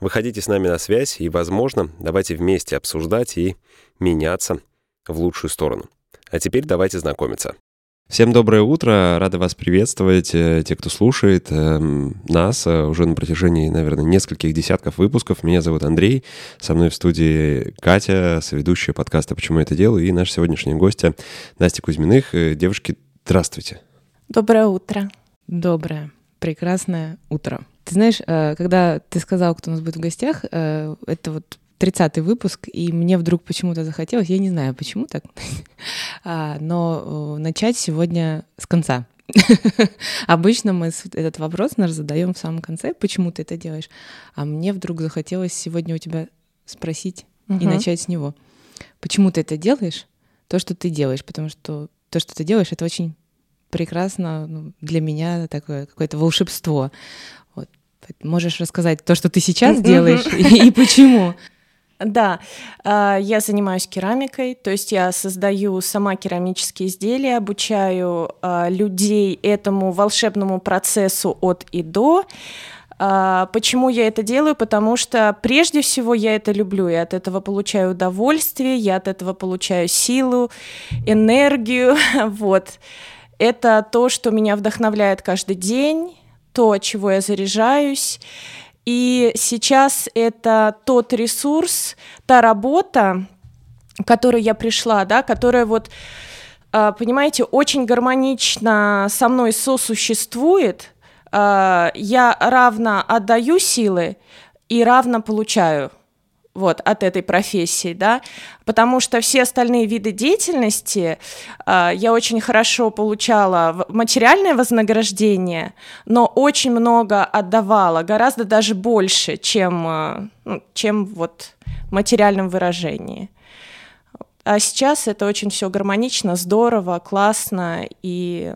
Выходите с нами на связь и, возможно, давайте вместе обсуждать и меняться в лучшую сторону. А теперь давайте знакомиться. Всем доброе утро, рада вас приветствовать, э, те, кто слушает эм, нас э, уже на протяжении, наверное, нескольких десятков выпусков. Меня зовут Андрей, со мной в студии Катя, соведущая подкаста «Почему я это делаю» и наша сегодняшняя гостья Настя Кузьминых. Э, девушки, здравствуйте. Доброе утро. Доброе, прекрасное утро. Ты знаешь, э, когда ты сказал, кто у нас будет в гостях, э, это вот 30-й выпуск, и мне вдруг почему-то захотелось, я не знаю, почему так, а, но э, начать сегодня с конца. Обычно мы этот вопрос наш задаем в самом конце, почему ты это делаешь, а мне вдруг захотелось сегодня у тебя спросить и начать с него. Почему ты это делаешь? То, что ты делаешь, потому что то, что ты делаешь, это очень прекрасно ну, для меня такое какое-то волшебство. Можешь рассказать то, что ты сейчас делаешь и почему? Да, а, я занимаюсь керамикой, то есть я создаю сама керамические изделия, обучаю а, людей этому волшебному процессу от и до. А, почему я это делаю? Потому что прежде всего я это люблю, я от этого получаю удовольствие, я от этого получаю силу, энергию, вот. Это то, что меня вдохновляет каждый день, то, чего я заряжаюсь. И сейчас это тот ресурс, та работа, к которой я пришла, да, которая вот, а, понимаете, очень гармонично со мной сосуществует. А, я равно отдаю силы и равно получаю вот, от этой профессии, да, потому что все остальные виды деятельности э, я очень хорошо получала материальное вознаграждение, но очень много отдавала, гораздо даже больше, чем, э, чем вот материальном выражении. А сейчас это очень все гармонично, здорово, классно и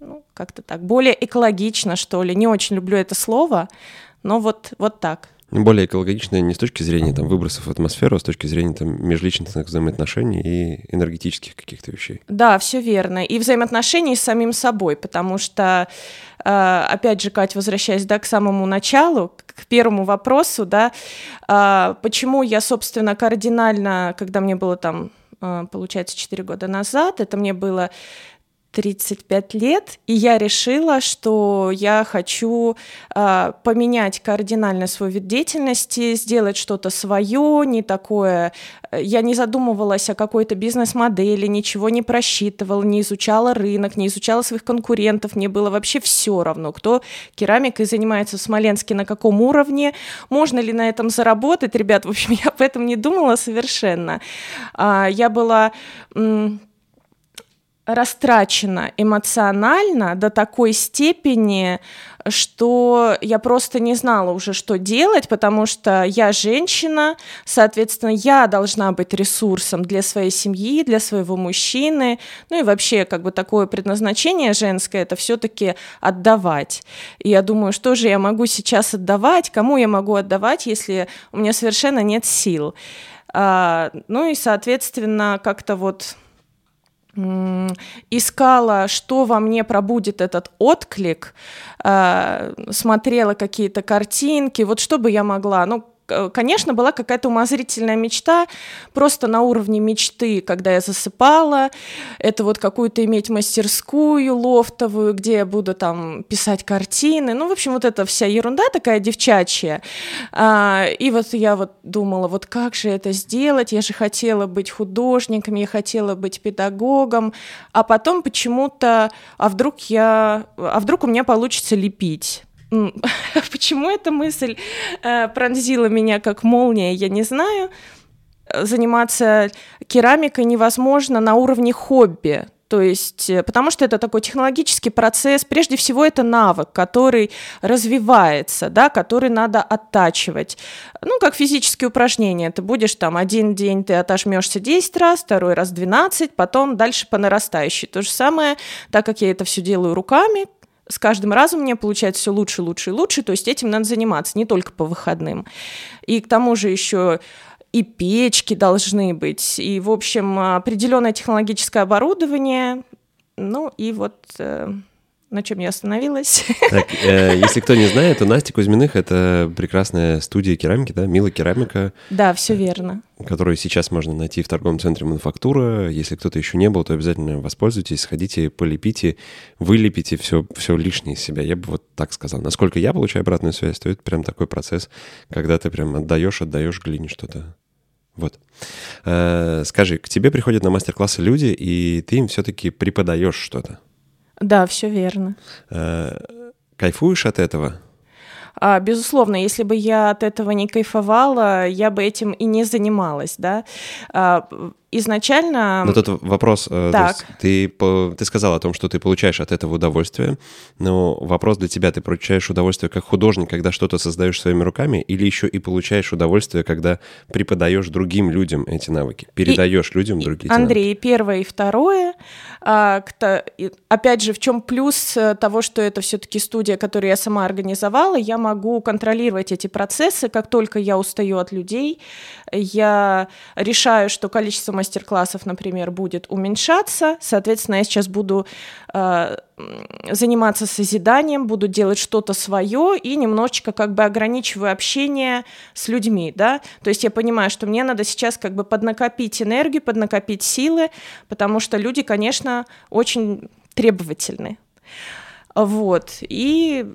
ну, как-то так, более экологично, что ли. Не очень люблю это слово, но вот, вот так более экологичная не с точки зрения там, выбросов в атмосферу, а с точки зрения там, межличностных взаимоотношений и энергетических каких-то вещей. Да, все верно. И взаимоотношений с самим собой, потому что, э, опять же, Кать, возвращаясь да, к самому началу, к первому вопросу, да, э, почему я, собственно, кардинально, когда мне было там э, получается, 4 года назад. Это мне было 35 лет, и я решила, что я хочу э, поменять кардинально свой вид деятельности, сделать что-то свое, не такое. Я не задумывалась о какой-то бизнес-модели, ничего не просчитывала, не изучала рынок, не изучала своих конкурентов, мне было вообще все равно, кто керамикой занимается в Смоленске, на каком уровне, можно ли на этом заработать, ребят, в общем, я об этом не думала совершенно. А, я была растрачена эмоционально до такой степени, что я просто не знала уже, что делать, потому что я женщина, соответственно, я должна быть ресурсом для своей семьи, для своего мужчины, ну и вообще как бы такое предназначение женское это все-таки отдавать. И я думаю, что же я могу сейчас отдавать, кому я могу отдавать, если у меня совершенно нет сил. А, ну и, соответственно, как-то вот искала, что во мне пробудет этот отклик, э, смотрела какие-то картинки, вот что бы я могла, ну, конечно, была какая-то умозрительная мечта, просто на уровне мечты, когда я засыпала, это вот какую-то иметь мастерскую лофтовую, где я буду там писать картины, ну, в общем, вот эта вся ерунда такая девчачья. А, и вот я вот думала, вот как же это сделать, я же хотела быть художником, я хотела быть педагогом, а потом почему-то, а вдруг я, а вдруг у меня получится лепить? Почему эта мысль э, пронзила меня как молния, я не знаю. Заниматься керамикой невозможно на уровне хобби. То есть, э, потому что это такой технологический процесс, прежде всего это навык, который развивается, да, который надо оттачивать. Ну, как физические упражнения. Ты будешь там один день ты отожмешься 10 раз, второй раз 12, потом дальше по нарастающей. То же самое, так как я это все делаю руками, с каждым разом мне получается все лучше, лучше и лучше, то есть этим надо заниматься не только по выходным. И к тому же еще и печки должны быть, и, в общем, определенное технологическое оборудование, ну и вот э, на чем я остановилась. Так, э, если кто не знает, то Настя Кузьминых — это прекрасная студия керамики, да, Мила Керамика. Да, все верно. Которую сейчас можно найти в торговом центре «Мануфактура». Если кто-то еще не был, то обязательно воспользуйтесь, сходите, полепите, вылепите все, все лишнее из себя. Я бы вот так сказал. Насколько я получаю обратную связь, то это прям такой процесс, когда ты прям отдаешь, отдаешь глине что-то. Вот. Э, скажи, к тебе приходят на мастер-классы люди, и ты им все-таки преподаешь что-то. Да, все верно. Э, кайфуешь от этого? А, безусловно, если бы я от этого не кайфовала, я бы этим и не занималась, да. Изначально... Но тут вопрос, э, так. ты, ты сказал о том, что ты получаешь от этого удовольствие, но вопрос для тебя, ты получаешь удовольствие как художник, когда что-то создаешь своими руками, или еще и получаешь удовольствие, когда преподаешь другим людям эти навыки, передаешь и, людям другие Андрей, навыки? первое и второе. А, опять же, в чем плюс э, того, что это все-таки студия, которую я сама организовала, я могу контролировать эти процессы, как только я устаю от людей, я решаю, что количество мастер-классов, например, будет уменьшаться. Соответственно, я сейчас буду э, заниматься созиданием, буду делать что-то свое и немножечко как бы ограничиваю общение с людьми, да. То есть я понимаю, что мне надо сейчас как бы поднакопить энергию, поднакопить силы, потому что люди, конечно, очень требовательны. Вот. И,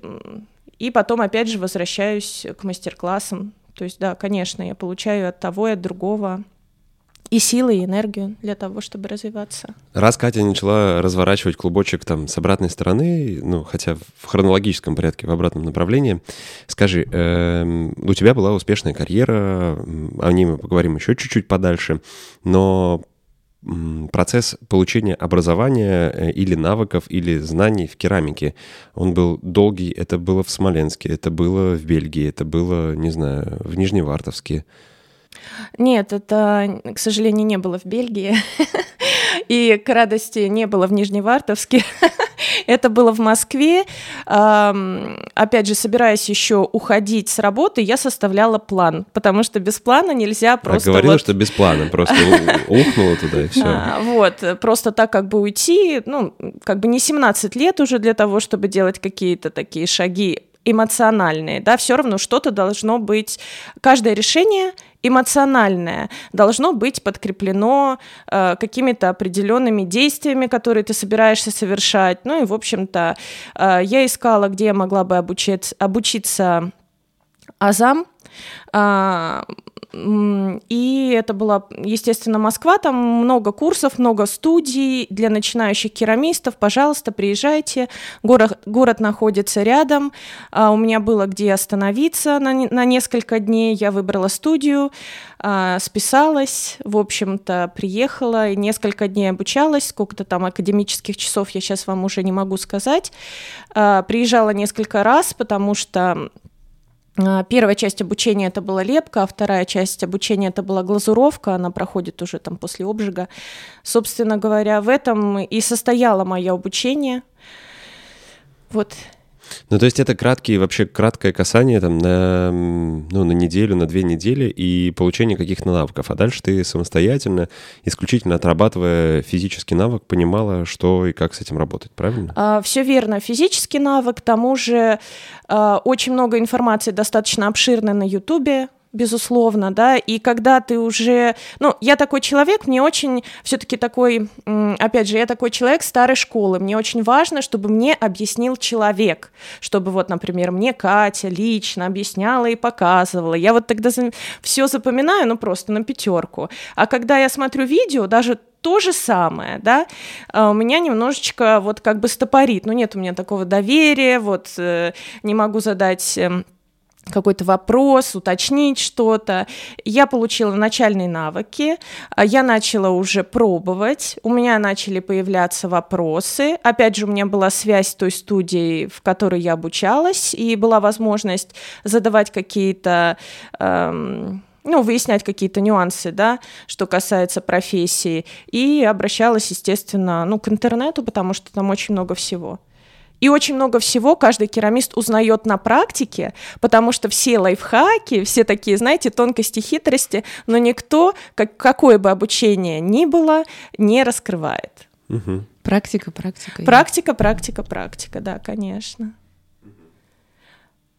и потом, опять же, возвращаюсь к мастер-классам. То есть, да, конечно, я получаю от того и от другого и силы, и энергию для того, чтобы развиваться. Раз Катя начала разворачивать клубочек там с обратной стороны, ну, хотя в хронологическом порядке, в обратном направлении, скажи, э, у тебя была успешная карьера, о ней мы поговорим еще чуть-чуть подальше, но процесс получения образования э, или навыков, или знаний в керамике, он был долгий, это было в Смоленске, это было в Бельгии, это было, не знаю, в Нижневартовске. Нет, это, к сожалению, не было в Бельгии. И к радости не было в Нижневартовске. Это было в Москве. Опять же, собираясь еще уходить с работы, я составляла план, потому что без плана нельзя просто... А говорила, вот... что без плана, просто ухнула туда и все. А, вот, просто так как бы уйти, ну, как бы не 17 лет уже для того, чтобы делать какие-то такие шаги эмоциональные, да, все равно что-то должно быть, каждое решение эмоциональное должно быть подкреплено э, какими-то определенными действиями, которые ты собираешься совершать. Ну и, в общем-то, э, я искала, где я могла бы обучиться, обучиться азам. Э, и это была, естественно, Москва, там много курсов, много студий для начинающих керамистов. Пожалуйста, приезжайте. Город, город находится рядом. А, у меня было где остановиться на, на несколько дней. Я выбрала студию, а, списалась, в общем-то, приехала и несколько дней обучалась. Сколько-то там академических часов я сейчас вам уже не могу сказать. А, приезжала несколько раз, потому что первая часть обучения это была лепка, а вторая часть обучения это была глазуровка, она проходит уже там после обжига. Собственно говоря, в этом и состояло мое обучение. Вот ну, то есть это краткие, вообще краткое касание там на, ну, на неделю, на две недели и получение каких-то навыков. А дальше ты самостоятельно, исключительно отрабатывая физический навык, понимала, что и как с этим работать, правильно? А, все верно. Физический навык, к тому же а, очень много информации достаточно обширной на Ютубе, безусловно, да, и когда ты уже, ну, я такой человек, мне очень все-таки такой, опять же, я такой человек старой школы, мне очень важно, чтобы мне объяснил человек, чтобы вот, например, мне Катя лично объясняла и показывала, я вот тогда все запоминаю, ну, просто на пятерку, а когда я смотрю видео, даже то же самое, да, а у меня немножечко вот как бы стопорит, ну, нет у меня такого доверия, вот э, не могу задать эм, какой-то вопрос, уточнить что-то. Я получила начальные навыки, а я начала уже пробовать, у меня начали появляться вопросы. Опять же, у меня была связь с той студией, в которой я обучалась, и была возможность задавать какие-то... Эм, ну, выяснять какие-то нюансы, да, что касается профессии. И обращалась, естественно, ну, к интернету, потому что там очень много всего. И очень много всего каждый керамист узнает на практике, потому что все лайфхаки, все такие, знаете, тонкости, хитрости, но никто, как, какое бы обучение ни было, не раскрывает. Угу. Практика, практика. Практика, практика, практика, да, конечно.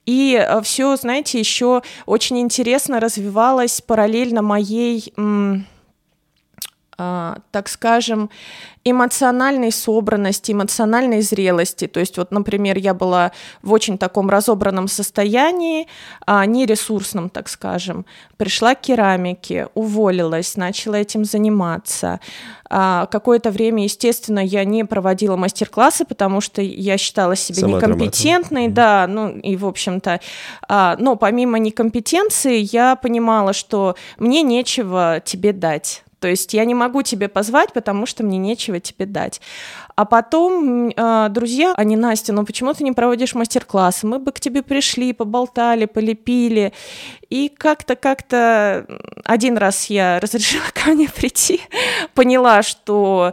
И э, все, знаете, еще очень интересно развивалось параллельно моей, а, так скажем, эмоциональной собранности, эмоциональной зрелости. То есть вот, например, я была в очень таком разобранном состоянии, а, не ресурсном, так скажем. Пришла к керамике, уволилась, начала этим заниматься. А, какое-то время, естественно, я не проводила мастер-классы, потому что я считала себя Сама некомпетентной, да, ну и, в общем-то, а, но помимо некомпетенции я понимала, что мне нечего тебе дать то есть я не могу тебе позвать, потому что мне нечего тебе дать. А потом э, друзья, они, Настя, ну почему ты не проводишь мастер-классы? Мы бы к тебе пришли, поболтали, полепили. И как-то, как-то один раз я разрешила ко мне прийти, поняла, что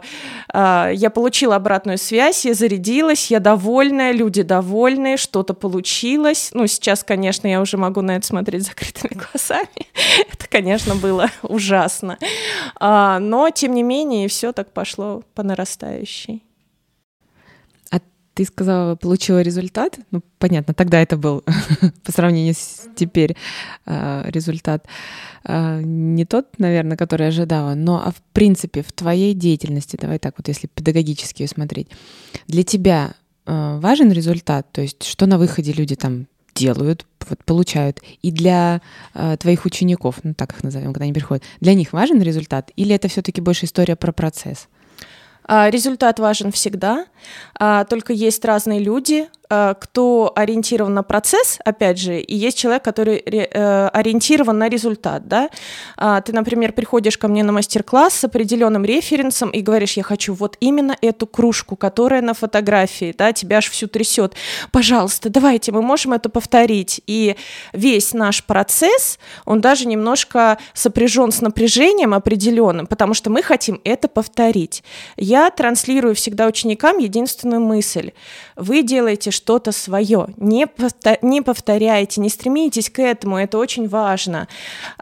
э, я получила обратную связь, я зарядилась, я довольная, люди довольны, что-то получилось. Ну, сейчас, конечно, я уже могу на это смотреть закрытыми глазами. это, конечно, было ужасно. А, но, тем не менее, все так пошло по нарастающей. Ты сказала, получила результат. Ну, понятно, тогда это был по сравнению с теперь э, результат э, не тот, наверное, который ожидала, но а в принципе в твоей деятельности, давай так вот, если педагогически смотреть, для тебя э, важен результат, то есть что на выходе люди там делают, вот, получают, и для э, твоих учеников, ну так их назовем, когда они приходят, для них важен результат, или это все-таки больше история про процесс? А, результат важен всегда, а, только есть разные люди, кто ориентирован на процесс, опять же, и есть человек, который э, ориентирован на результат, да. А, ты, например, приходишь ко мне на мастер-класс с определенным референсом и говоришь, я хочу вот именно эту кружку, которая на фотографии, да, тебя аж всю трясет. Пожалуйста, давайте, мы можем это повторить. И весь наш процесс, он даже немножко сопряжен с напряжением определенным, потому что мы хотим это повторить. Я транслирую всегда ученикам единственную мысль. Вы делаете что-то свое. Не, повтор, не повторяйте, не стремитесь к этому, это очень важно.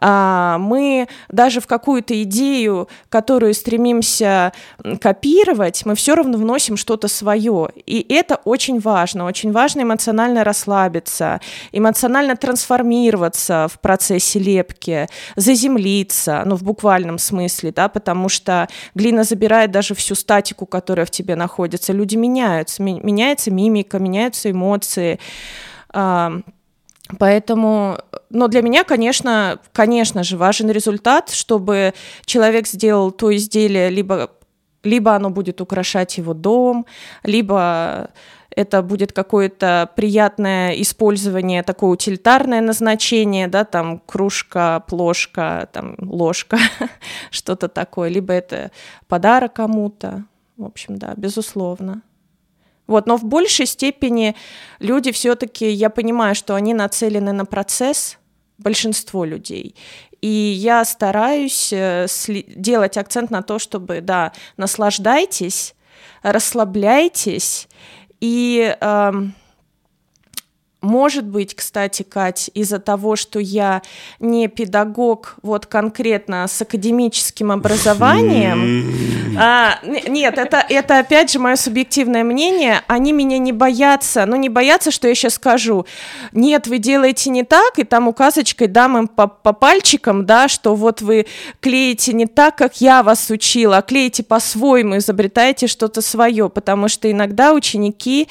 А, мы даже в какую-то идею, которую стремимся копировать, мы все равно вносим что-то свое. И это очень важно. Очень важно эмоционально расслабиться, эмоционально трансформироваться в процессе лепки, заземлиться, ну, в буквальном смысле, да, потому что глина забирает даже всю статику, которая в тебе находится. Люди меняются, меняется мимика, меняется меняются эмоции. Поэтому, но для меня, конечно, конечно же, важен результат, чтобы человек сделал то изделие, либо, либо оно будет украшать его дом, либо это будет какое-то приятное использование, такое утилитарное назначение, да, там кружка, плошка, там ложка, что-то такое, либо это подарок кому-то, в общем, да, безусловно. Вот, но в большей степени люди все-таки, я понимаю, что они нацелены на процесс, большинство людей. И я стараюсь э, делать акцент на то, чтобы, да, наслаждайтесь, расслабляйтесь и э, может быть, кстати, Кать, из-за того, что я не педагог вот конкретно с академическим образованием, а, нет, это, это опять же мое субъективное мнение, они меня не боятся, ну не боятся, что я сейчас скажу, нет, вы делаете не так, и там указочкой дам им по, по пальчикам, да, что вот вы клеите не так, как я вас учила, а клеите по-своему, изобретаете что-то свое, потому что иногда ученики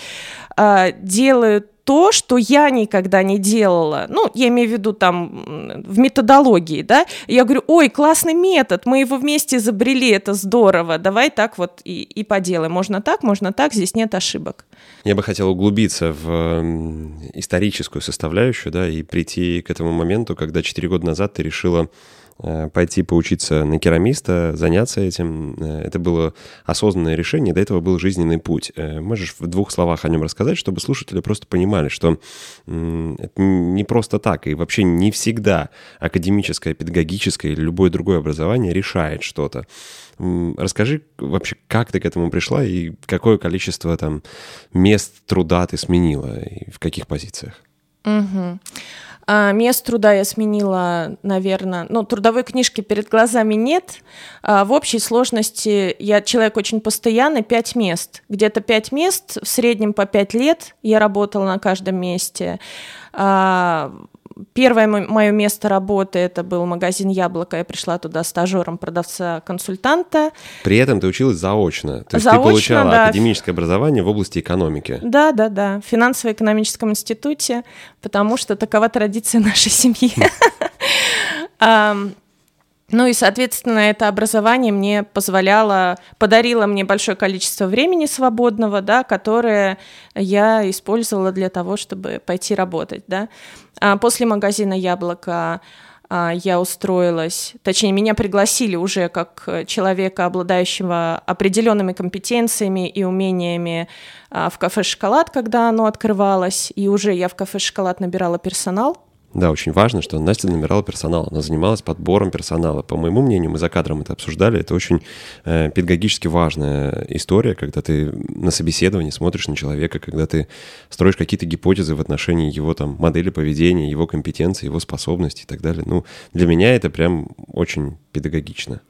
а, делают то, что я никогда не делала. Ну, я имею в виду там в методологии, да. Я говорю, ой, классный метод, мы его вместе изобрели, это здорово, давай так вот и, и поделаем. Можно так, можно так, здесь нет ошибок. Я бы хотел углубиться в историческую составляющую, да, и прийти к этому моменту, когда 4 года назад ты решила пойти поучиться на керамиста, заняться этим. Э, это было осознанное решение, до этого был жизненный путь. Э, можешь в двух словах о нем рассказать, чтобы слушатели просто понимали, что это не просто так, и вообще не всегда академическое, педагогическое или любое другое образование решает что-то. Расскажи вообще, как ты к этому пришла и какое количество там мест труда ты сменила и в каких позициях? Угу. А, мест труда я сменила, наверное, ну, трудовой книжки перед глазами нет. А, в общей сложности я человек очень постоянный, пять мест. Где-то пять мест, в среднем по пять лет я работала на каждом месте. А, Первое мое место работы это был магазин Яблоко. Я пришла туда стажером продавца-консультанта. При этом ты училась заочно. То есть заочно, ты получала да. академическое образование в области экономики. Да, да, да. В финансово-экономическом институте, потому что такова традиция нашей семьи. Ну и, соответственно, это образование мне позволяло, подарило мне большое количество времени свободного, да, которое я использовала для того, чтобы пойти работать, да. А после магазина «Яблоко» а, я устроилась, точнее, меня пригласили уже как человека, обладающего определенными компетенциями и умениями а, в кафе «Шоколад», когда оно открывалось, и уже я в кафе «Шоколад» набирала персонал, да, очень важно, что Настя набирала персонал, она занималась подбором персонала. По моему мнению, мы за кадром это обсуждали, это очень э, педагогически важная история, когда ты на собеседовании смотришь на человека, когда ты строишь какие-то гипотезы в отношении его там модели поведения, его компетенции, его способностей и так далее. Ну, для меня это прям очень педагогично.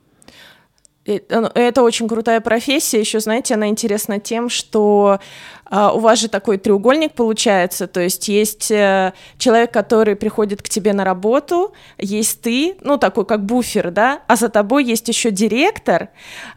Ну, это очень крутая профессия. Еще, знаете, она интересна тем, что а, у вас же такой треугольник получается. То есть есть э, человек, который приходит к тебе на работу, есть ты, ну такой как буфер, да, а за тобой есть еще директор,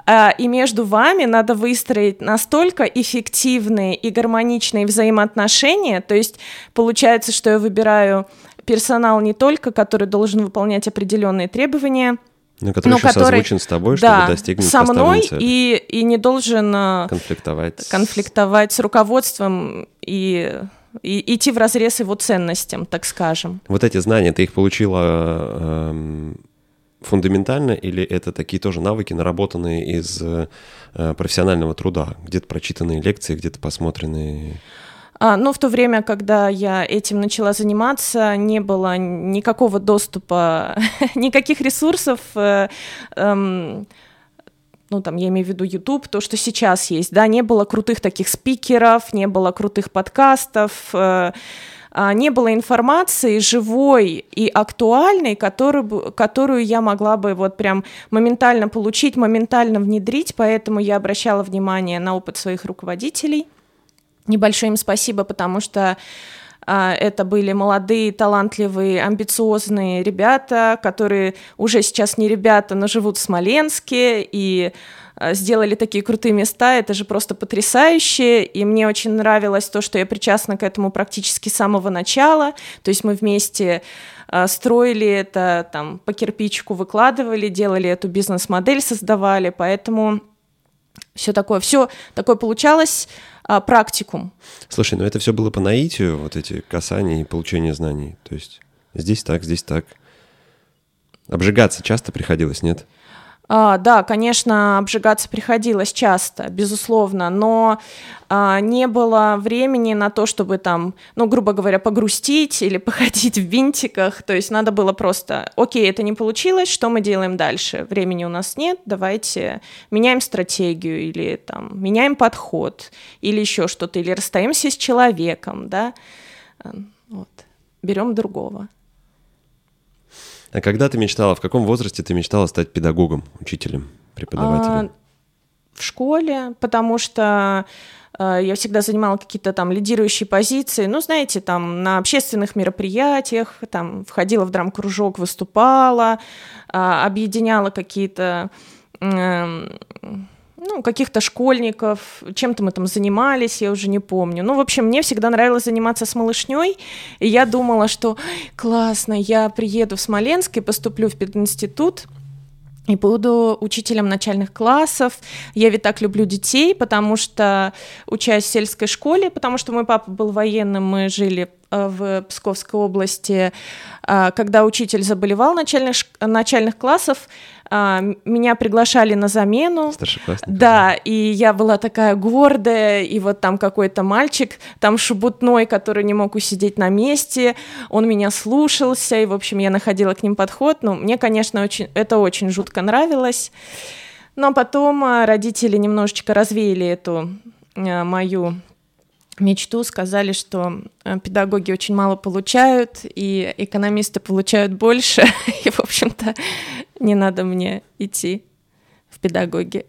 а, и между вами надо выстроить настолько эффективные и гармоничные взаимоотношения. То есть получается, что я выбираю персонал не только, который должен выполнять определенные требования ну, который но еще который, созвучен с тобой, чтобы да, достигнуть со мной цели. И, и не должен э, конфликтовать. конфликтовать с руководством и, и идти в разрез его ценностям, так скажем. Вот эти знания, ты их получила э, фундаментально или это такие тоже навыки, наработанные из э, профессионального труда? Где-то прочитанные лекции, где-то посмотренные... А, но в то время, когда я этим начала заниматься, не было никакого доступа, никаких ресурсов. Э, эм, ну, там, я имею в виду YouTube, то, что сейчас есть, да, не было крутых таких спикеров, не было крутых подкастов, э, а, не было информации живой и актуальной, которую, которую я могла бы вот прям моментально получить, моментально внедрить, поэтому я обращала внимание на опыт своих руководителей – Небольшое им спасибо, потому что а, это были молодые, талантливые, амбициозные ребята, которые уже сейчас не ребята, но живут в Смоленске и а, сделали такие крутые места, это же просто потрясающе, и мне очень нравилось то, что я причастна к этому практически с самого начала, то есть мы вместе а, строили это, там, по кирпичику выкладывали, делали эту бизнес-модель, создавали, поэтому все такое, все такое получалось, а, практикум. Слушай, ну это все было по наитию, вот эти касания и получение знаний. То есть здесь так, здесь так. Обжигаться часто приходилось, нет? А, да, конечно, обжигаться приходилось часто, безусловно, но а, не было времени на то, чтобы там, ну, грубо говоря, погрустить или походить в винтиках. То есть надо было просто, окей, это не получилось, что мы делаем дальше? Времени у нас нет, давайте меняем стратегию или там меняем подход или еще что-то, или расстаемся с человеком, да, вот, берем другого. А когда ты мечтала, в каком возрасте ты мечтала стать педагогом, учителем, преподавателем? А, в школе, потому что э, я всегда занимала какие-то там лидирующие позиции. Ну, знаете, там на общественных мероприятиях, там входила в драм-кружок, выступала, э, объединяла какие-то... Ну, каких-то школьников, чем-то мы там занимались, я уже не помню. Ну, в общем, мне всегда нравилось заниматься с малышней, и я думала, что классно, я приеду в Смоленск и поступлю в пединститут, и буду учителем начальных классов. Я ведь так люблю детей, потому что, учась в сельской школе, потому что мой папа был военным, мы жили в Псковской области, а, когда учитель заболевал начальных, начальных классов, а, меня приглашали на замену. Да, и я была такая гордая, и вот там какой-то мальчик, там шебутной, который не мог усидеть на месте, он меня слушался, и, в общем, я находила к ним подход. Ну, мне, конечно, очень, это очень жутко нравилось. Но потом а, родители немножечко развеяли эту мою мечту, сказали, что педагоги очень мало получают, и экономисты получают больше. И, в общем-то, не надо мне идти в педагоги.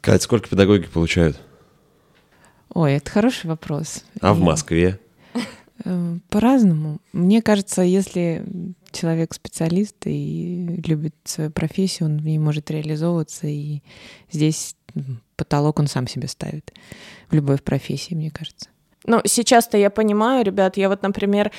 Кать, сколько педагоги получают? Ой, это хороший вопрос. А в Москве? Э, по-разному. Мне кажется, если человек специалист и любит свою профессию, он в ней может реализовываться, и здесь потолок он сам себе ставит. В любой профессии, мне кажется. Ну, сейчас-то я понимаю, ребят, я вот, например,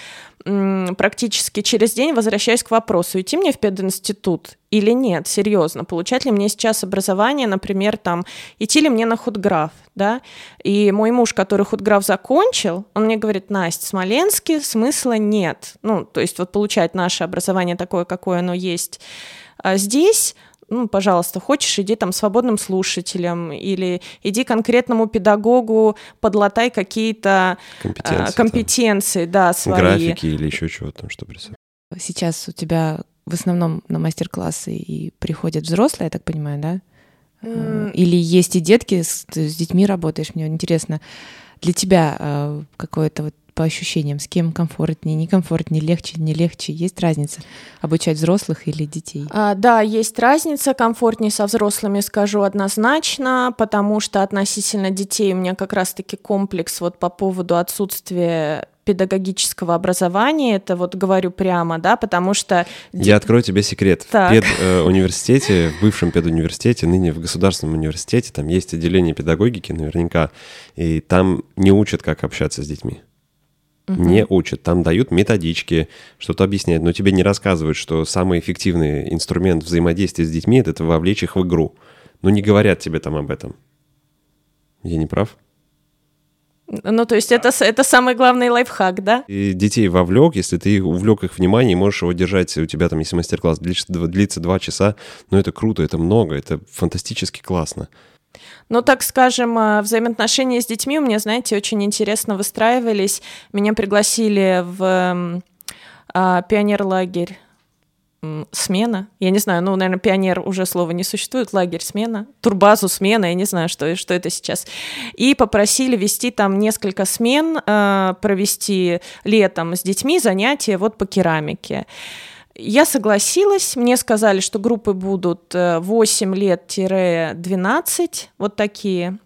практически через день возвращаюсь к вопросу, идти мне в пединститут или нет, серьезно, получать ли мне сейчас образование, например, там, идти ли мне на худграф, да, и мой муж, который худграф закончил, он мне говорит, Настя, в Смоленске смысла нет, ну, то есть вот получать наше образование такое, какое оно есть а здесь, ну, пожалуйста, хочешь, иди там свободным слушателем или иди конкретному педагогу, подлатай какие-то компетенции, а, компетенции да, свои. Графики или еще чего-то там, что присутствует. Сейчас у тебя в основном на мастер-классы и приходят взрослые, я так понимаю, да? Mm. Или есть и детки, с, с детьми работаешь, мне интересно, для тебя э, какое-то вот по ощущениям, с кем комфортнее, некомфортнее, легче, не легче? Есть разница обучать взрослых или детей? А, да, есть разница. Комфортнее со взрослыми скажу однозначно, потому что относительно детей у меня как раз-таки комплекс вот по поводу отсутствия педагогического образования, это вот говорю прямо, да, потому что... Я открою тебе секрет. Так. В педуниверситете, в бывшем педуниверситете, ныне в государственном университете, там есть отделение педагогики наверняка, и там не учат, как общаться с детьми угу. не учат. Там дают методички, что-то объясняют, но тебе не рассказывают, что самый эффективный инструмент взаимодействия с детьми — это вовлечь их в игру. Но не говорят тебе там об этом. Я не прав? Ну, то есть это, это самый главный лайфхак, да? И детей вовлек, если ты увлек их внимание, можешь его держать, у тебя там, если мастер-класс длится, длится два часа, ну, это круто, это много, это фантастически классно. Ну, так скажем, э, взаимоотношения с детьми у меня, знаете, очень интересно выстраивались. Меня пригласили в а, пионер-лагерь смена. Я не знаю, ну, наверное, пионер уже слова не существует, лагерь смена, турбазу смена, я не знаю, что, что это сейчас. И попросили вести там несколько смен, э, провести летом с детьми занятия вот по керамике. Я согласилась, мне сказали, что группы будут 8 э, лет-12, вот такие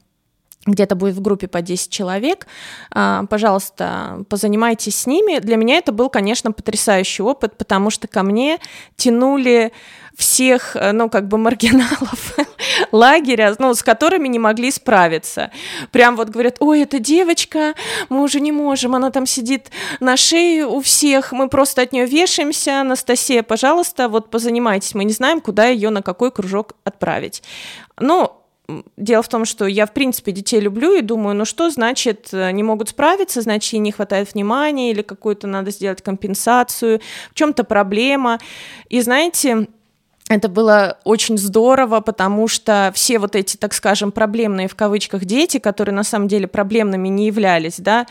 где-то будет в группе по 10 человек, а, пожалуйста, позанимайтесь с ними. Для меня это был, конечно, потрясающий опыт, потому что ко мне тянули всех, э, ну, как бы маргиналов лагеря, ну, с которыми не могли справиться. Прям вот говорят, ой, эта девочка, мы уже не можем, она там сидит на шее у всех, мы просто от нее вешаемся, Анастасия, пожалуйста, вот позанимайтесь, мы не знаем, куда ее, на какой кружок отправить. Ну, Дело в том, что я, в принципе, детей люблю и думаю, ну что значит э, не могут справиться, значит, не хватает внимания или какую-то надо сделать компенсацию, в чем-то проблема. И знаете, это было очень здорово, потому что все вот эти, так скажем, проблемные в кавычках дети, которые на самом деле проблемными не являлись, да,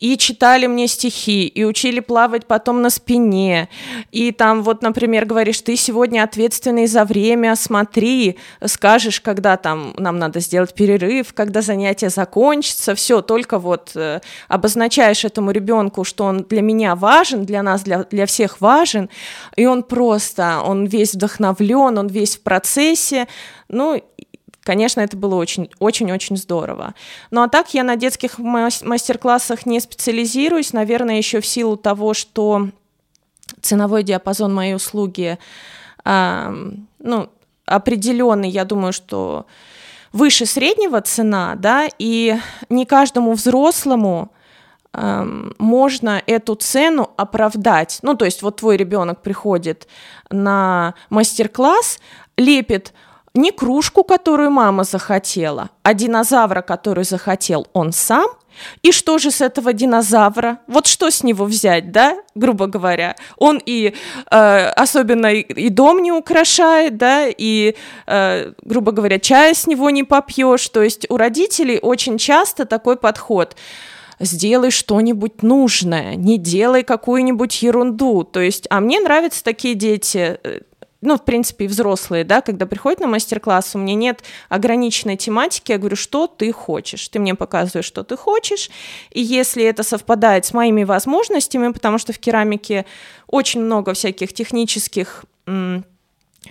и читали мне стихи, и учили плавать потом на спине. И там вот, например, говоришь, ты сегодня ответственный за время, смотри, скажешь, когда там нам надо сделать перерыв, когда занятие закончится, все, только вот э, обозначаешь этому ребенку, что он для меня важен, для нас, для, для всех важен, и он просто, он весь вдохновлен, он весь в процессе, ну, Конечно, это было очень-очень-очень здорово. Ну а так я на детских мастер-классах не специализируюсь, наверное, еще в силу того, что ценовой диапазон моей услуги, э, ну, определенный, я думаю, что выше среднего цена, да, и не каждому взрослому можно эту цену оправдать. Ну, то есть вот твой ребенок приходит на мастер-класс, лепит не кружку, которую мама захотела, а динозавра, который захотел он сам, и что же с этого динозавра? Вот что с него взять, да, грубо говоря? Он и э, особенно и, дом не украшает, да, и, э, грубо говоря, чая с него не попьешь. То есть у родителей очень часто такой подход сделай что-нибудь нужное, не делай какую-нибудь ерунду. То есть, а мне нравятся такие дети, э, ну, в принципе, и взрослые, да, когда приходят на мастер-класс, у меня нет ограниченной тематики, я говорю, что ты хочешь. Ты мне показываешь, что ты хочешь, и если это совпадает с моими возможностями, потому что в керамике очень много всяких технических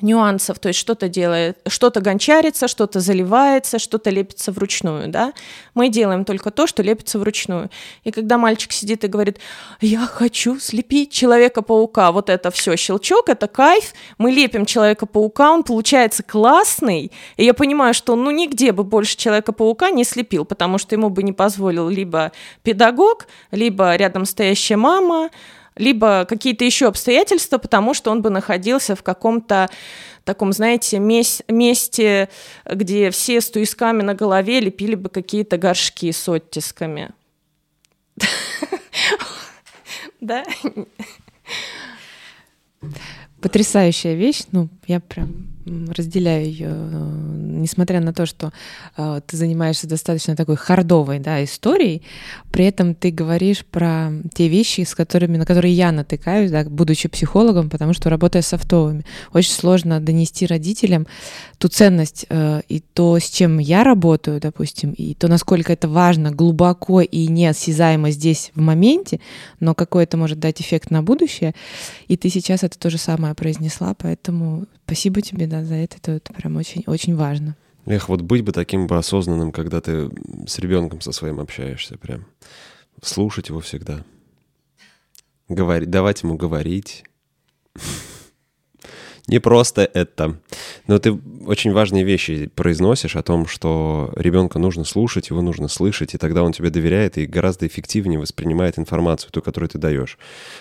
нюансов, то есть что-то делает, что-то гончарится, что-то заливается, что-то лепится вручную, да. Мы делаем только то, что лепится вручную. И когда мальчик сидит и говорит, я хочу слепить Человека-паука, вот это все щелчок, это кайф, мы лепим Человека-паука, он получается классный, и я понимаю, что ну нигде бы больше Человека-паука не слепил, потому что ему бы не позволил либо педагог, либо рядом стоящая мама, либо какие-то еще обстоятельства, потому что он бы находился в каком-то таком, знаете, месте, где все с туисками на голове лепили бы какие-то горшки с оттисками. Да? Потрясающая вещь. Ну, я прям разделяю ее, несмотря на то, что э, ты занимаешься достаточно такой хардовой да, историей, при этом ты говоришь про те вещи, с которыми, на которые я натыкаюсь, да, будучи психологом, потому что работая софтовыми, очень сложно донести родителям ту ценность э, и то, с чем я работаю, допустим, и то, насколько это важно глубоко и неосязаемо здесь в моменте, но какой это может дать эффект на будущее. И ты сейчас это то же самое произнесла, поэтому спасибо тебе да, за это. Это, это прям очень, очень важно. Эх, вот быть бы таким бы осознанным, когда ты с ребенком со своим общаешься, прям слушать его всегда, говорить, давать ему говорить. Не просто это. Но ты очень важные вещи произносишь о том, что ребенка нужно слушать, его нужно слышать, и тогда он тебе доверяет и гораздо эффективнее воспринимает информацию, ту, которую ты даешь.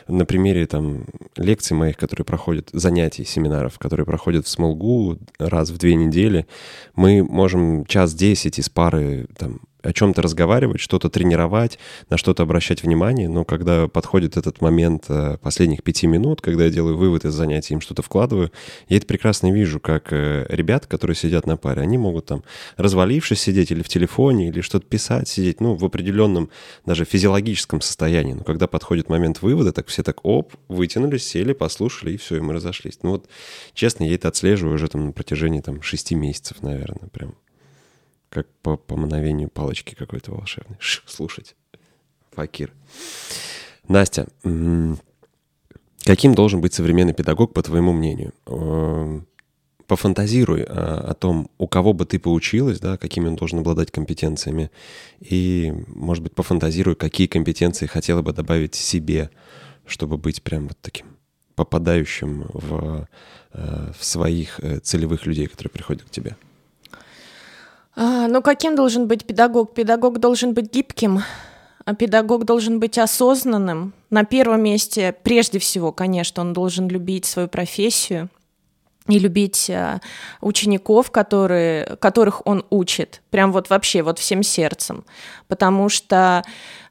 На примере там лекций моих, которые проходят, занятий, семинаров, которые проходят в Смолгу раз в две недели, мы можем час десять из пары там о чем-то разговаривать, что-то тренировать, на что-то обращать внимание, но когда подходит этот момент э, последних пяти минут, когда я делаю вывод из занятий, им что-то вкладываю, я это прекрасно вижу, как э, ребят, которые сидят на паре, они могут там развалившись сидеть или в телефоне, или что-то писать, сидеть, ну, в определенном даже физиологическом состоянии. Но когда подходит момент вывода, так все так, оп, вытянулись, сели, послушали, и все, и мы разошлись. Ну вот, честно, я это отслеживаю уже там на протяжении там шести месяцев, наверное, прям как по, по мановению палочки какой-то волшебной. Ш, слушать. Факир. Настя, каким должен быть современный педагог, по твоему мнению? Эм, пофантазируй о, о том, у кого бы ты поучилась, да, какими он должен обладать компетенциями, и, может быть, пофантазируй, какие компетенции хотела бы добавить себе, чтобы быть прям вот таким попадающим в, э, в своих э, целевых людей, которые приходят к тебе. А, ну, каким должен быть педагог? Педагог должен быть гибким, а педагог должен быть осознанным. На первом месте, прежде всего, конечно, он должен любить свою профессию и любить а, учеников, которые, которых он учит, прям вот вообще, вот всем сердцем. Потому что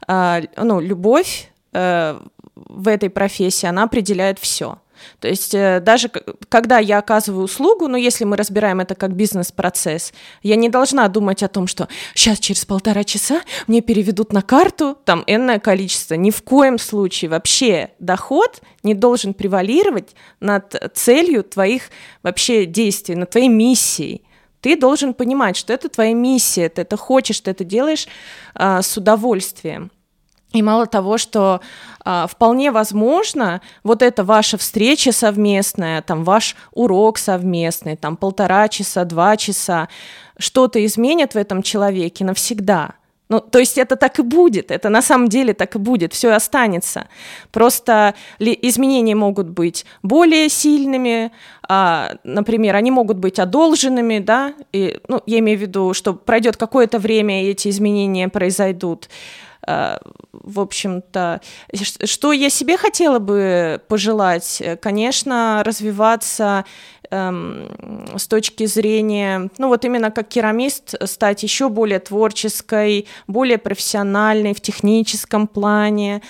а, ну, любовь э, в этой профессии, она определяет все. То есть э, даже когда я оказываю услугу, ну если мы разбираем это как бизнес-процесс, я не должна думать о том, что сейчас через полтора часа мне переведут на карту там энное количество. Ни в коем случае вообще доход не должен превалировать над целью твоих вообще действий, над твоей миссией. Ты должен понимать, что это твоя миссия, ты это хочешь, ты это делаешь а, с удовольствием. И мало того, что а, вполне возможно, вот эта ваша встреча совместная, там ваш урок совместный, там полтора часа, два часа, что-то изменит в этом человеке навсегда. Ну, то есть это так и будет, это на самом деле так и будет, все останется. Просто ли изменения могут быть более сильными, а, например, они могут быть одолженными, да, и, ну, я имею в виду, что пройдет какое-то время, и эти изменения произойдут. А, в общем-то, что я себе хотела бы пожелать, конечно, развиваться эм, с точки зрения, ну вот именно как керамист, стать еще более творческой, более профессиональной в техническом плане,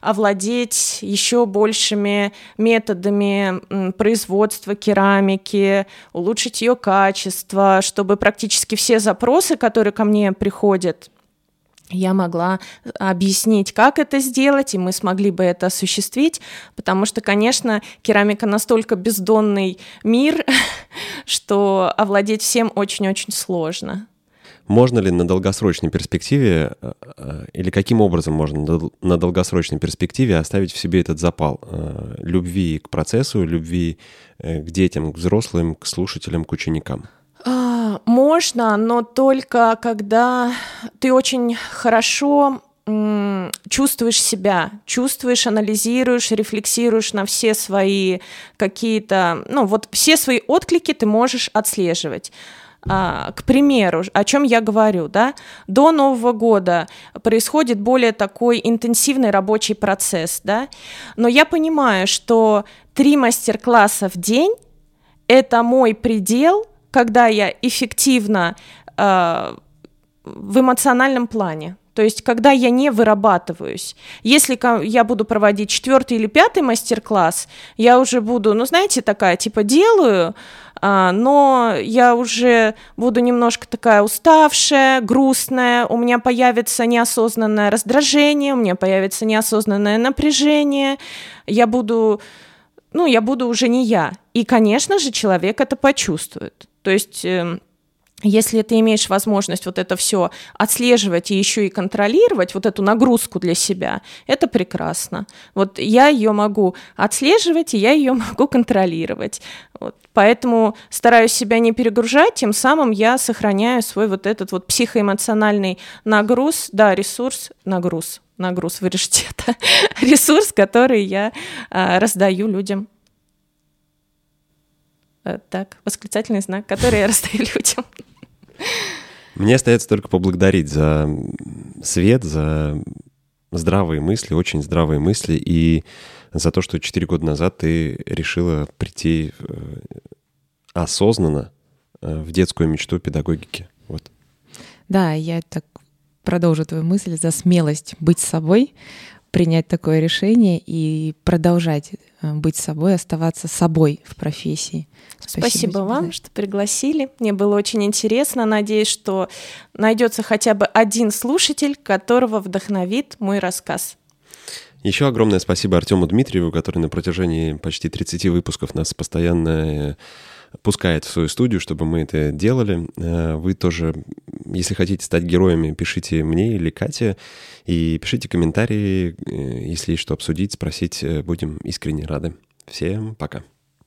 овладеть еще большими методами производства керамики, улучшить ее качество, чтобы практически все запросы, которые ко мне приходят, я могла объяснить, как это сделать, и мы смогли бы это осуществить, потому что, конечно, керамика настолько бездонный мир, что овладеть всем очень-очень сложно. Можно ли на долгосрочной перспективе, э, э, или каким образом можно на долгосрочной перспективе оставить в себе этот запал э, любви к процессу, любви к детям, к взрослым, к слушателям, к ученикам? Можно, но только когда ты очень хорошо чувствуешь себя, чувствуешь, анализируешь, рефлексируешь на все свои какие-то, ну вот все свои отклики ты можешь отслеживать. А, к примеру, о чем я говорю, да, до Нового года происходит более такой интенсивный рабочий процесс, да, но я понимаю, что три мастер-класса в день – это мой предел – когда я эффективно э, в эмоциональном плане. То есть, когда я не вырабатываюсь. Если я буду проводить четвертый или пятый мастер-класс, я уже буду, ну, знаете, такая, типа, делаю, а, но я уже буду немножко такая уставшая, грустная, у меня появится неосознанное раздражение, у меня появится неосознанное напряжение, я буду, ну, я буду уже не я. И, конечно же, человек это почувствует. То есть эм, если ты имеешь возможность вот это все отслеживать и еще и контролировать, вот эту нагрузку для себя, это прекрасно. Вот я ее могу отслеживать, и я ее могу контролировать. Вот. Поэтому стараюсь себя не перегружать, тем самым я сохраняю свой вот этот вот психоэмоциональный нагруз, да, ресурс, нагруз, нагруз, вырежьте это, ресурс, который я а, раздаю людям. Э, так, восклицательный знак, который я раздаю людям. Мне остается только поблагодарить за свет, за здравые мысли, очень здравые мысли, и за то, что четыре года назад ты решила прийти э, осознанно э, в детскую мечту педагогики. Вот. Да, я так продолжу твою мысль за смелость быть собой, принять такое решение и продолжать быть собой, оставаться собой в профессии. Спасибо, Спасибо вам, что пригласили. Мне было очень интересно. Надеюсь, что найдется хотя бы один слушатель, которого вдохновит мой рассказ. Еще огромное спасибо Артему Дмитриеву, который на протяжении почти 30 выпусков нас постоянно пускает в свою студию, чтобы мы это делали. Э, вы тоже, если хотите стать героями, пишите мне или Кате и пишите комментарии, э, если есть что обсудить, спросить, э, будем искренне рады. Всем пока.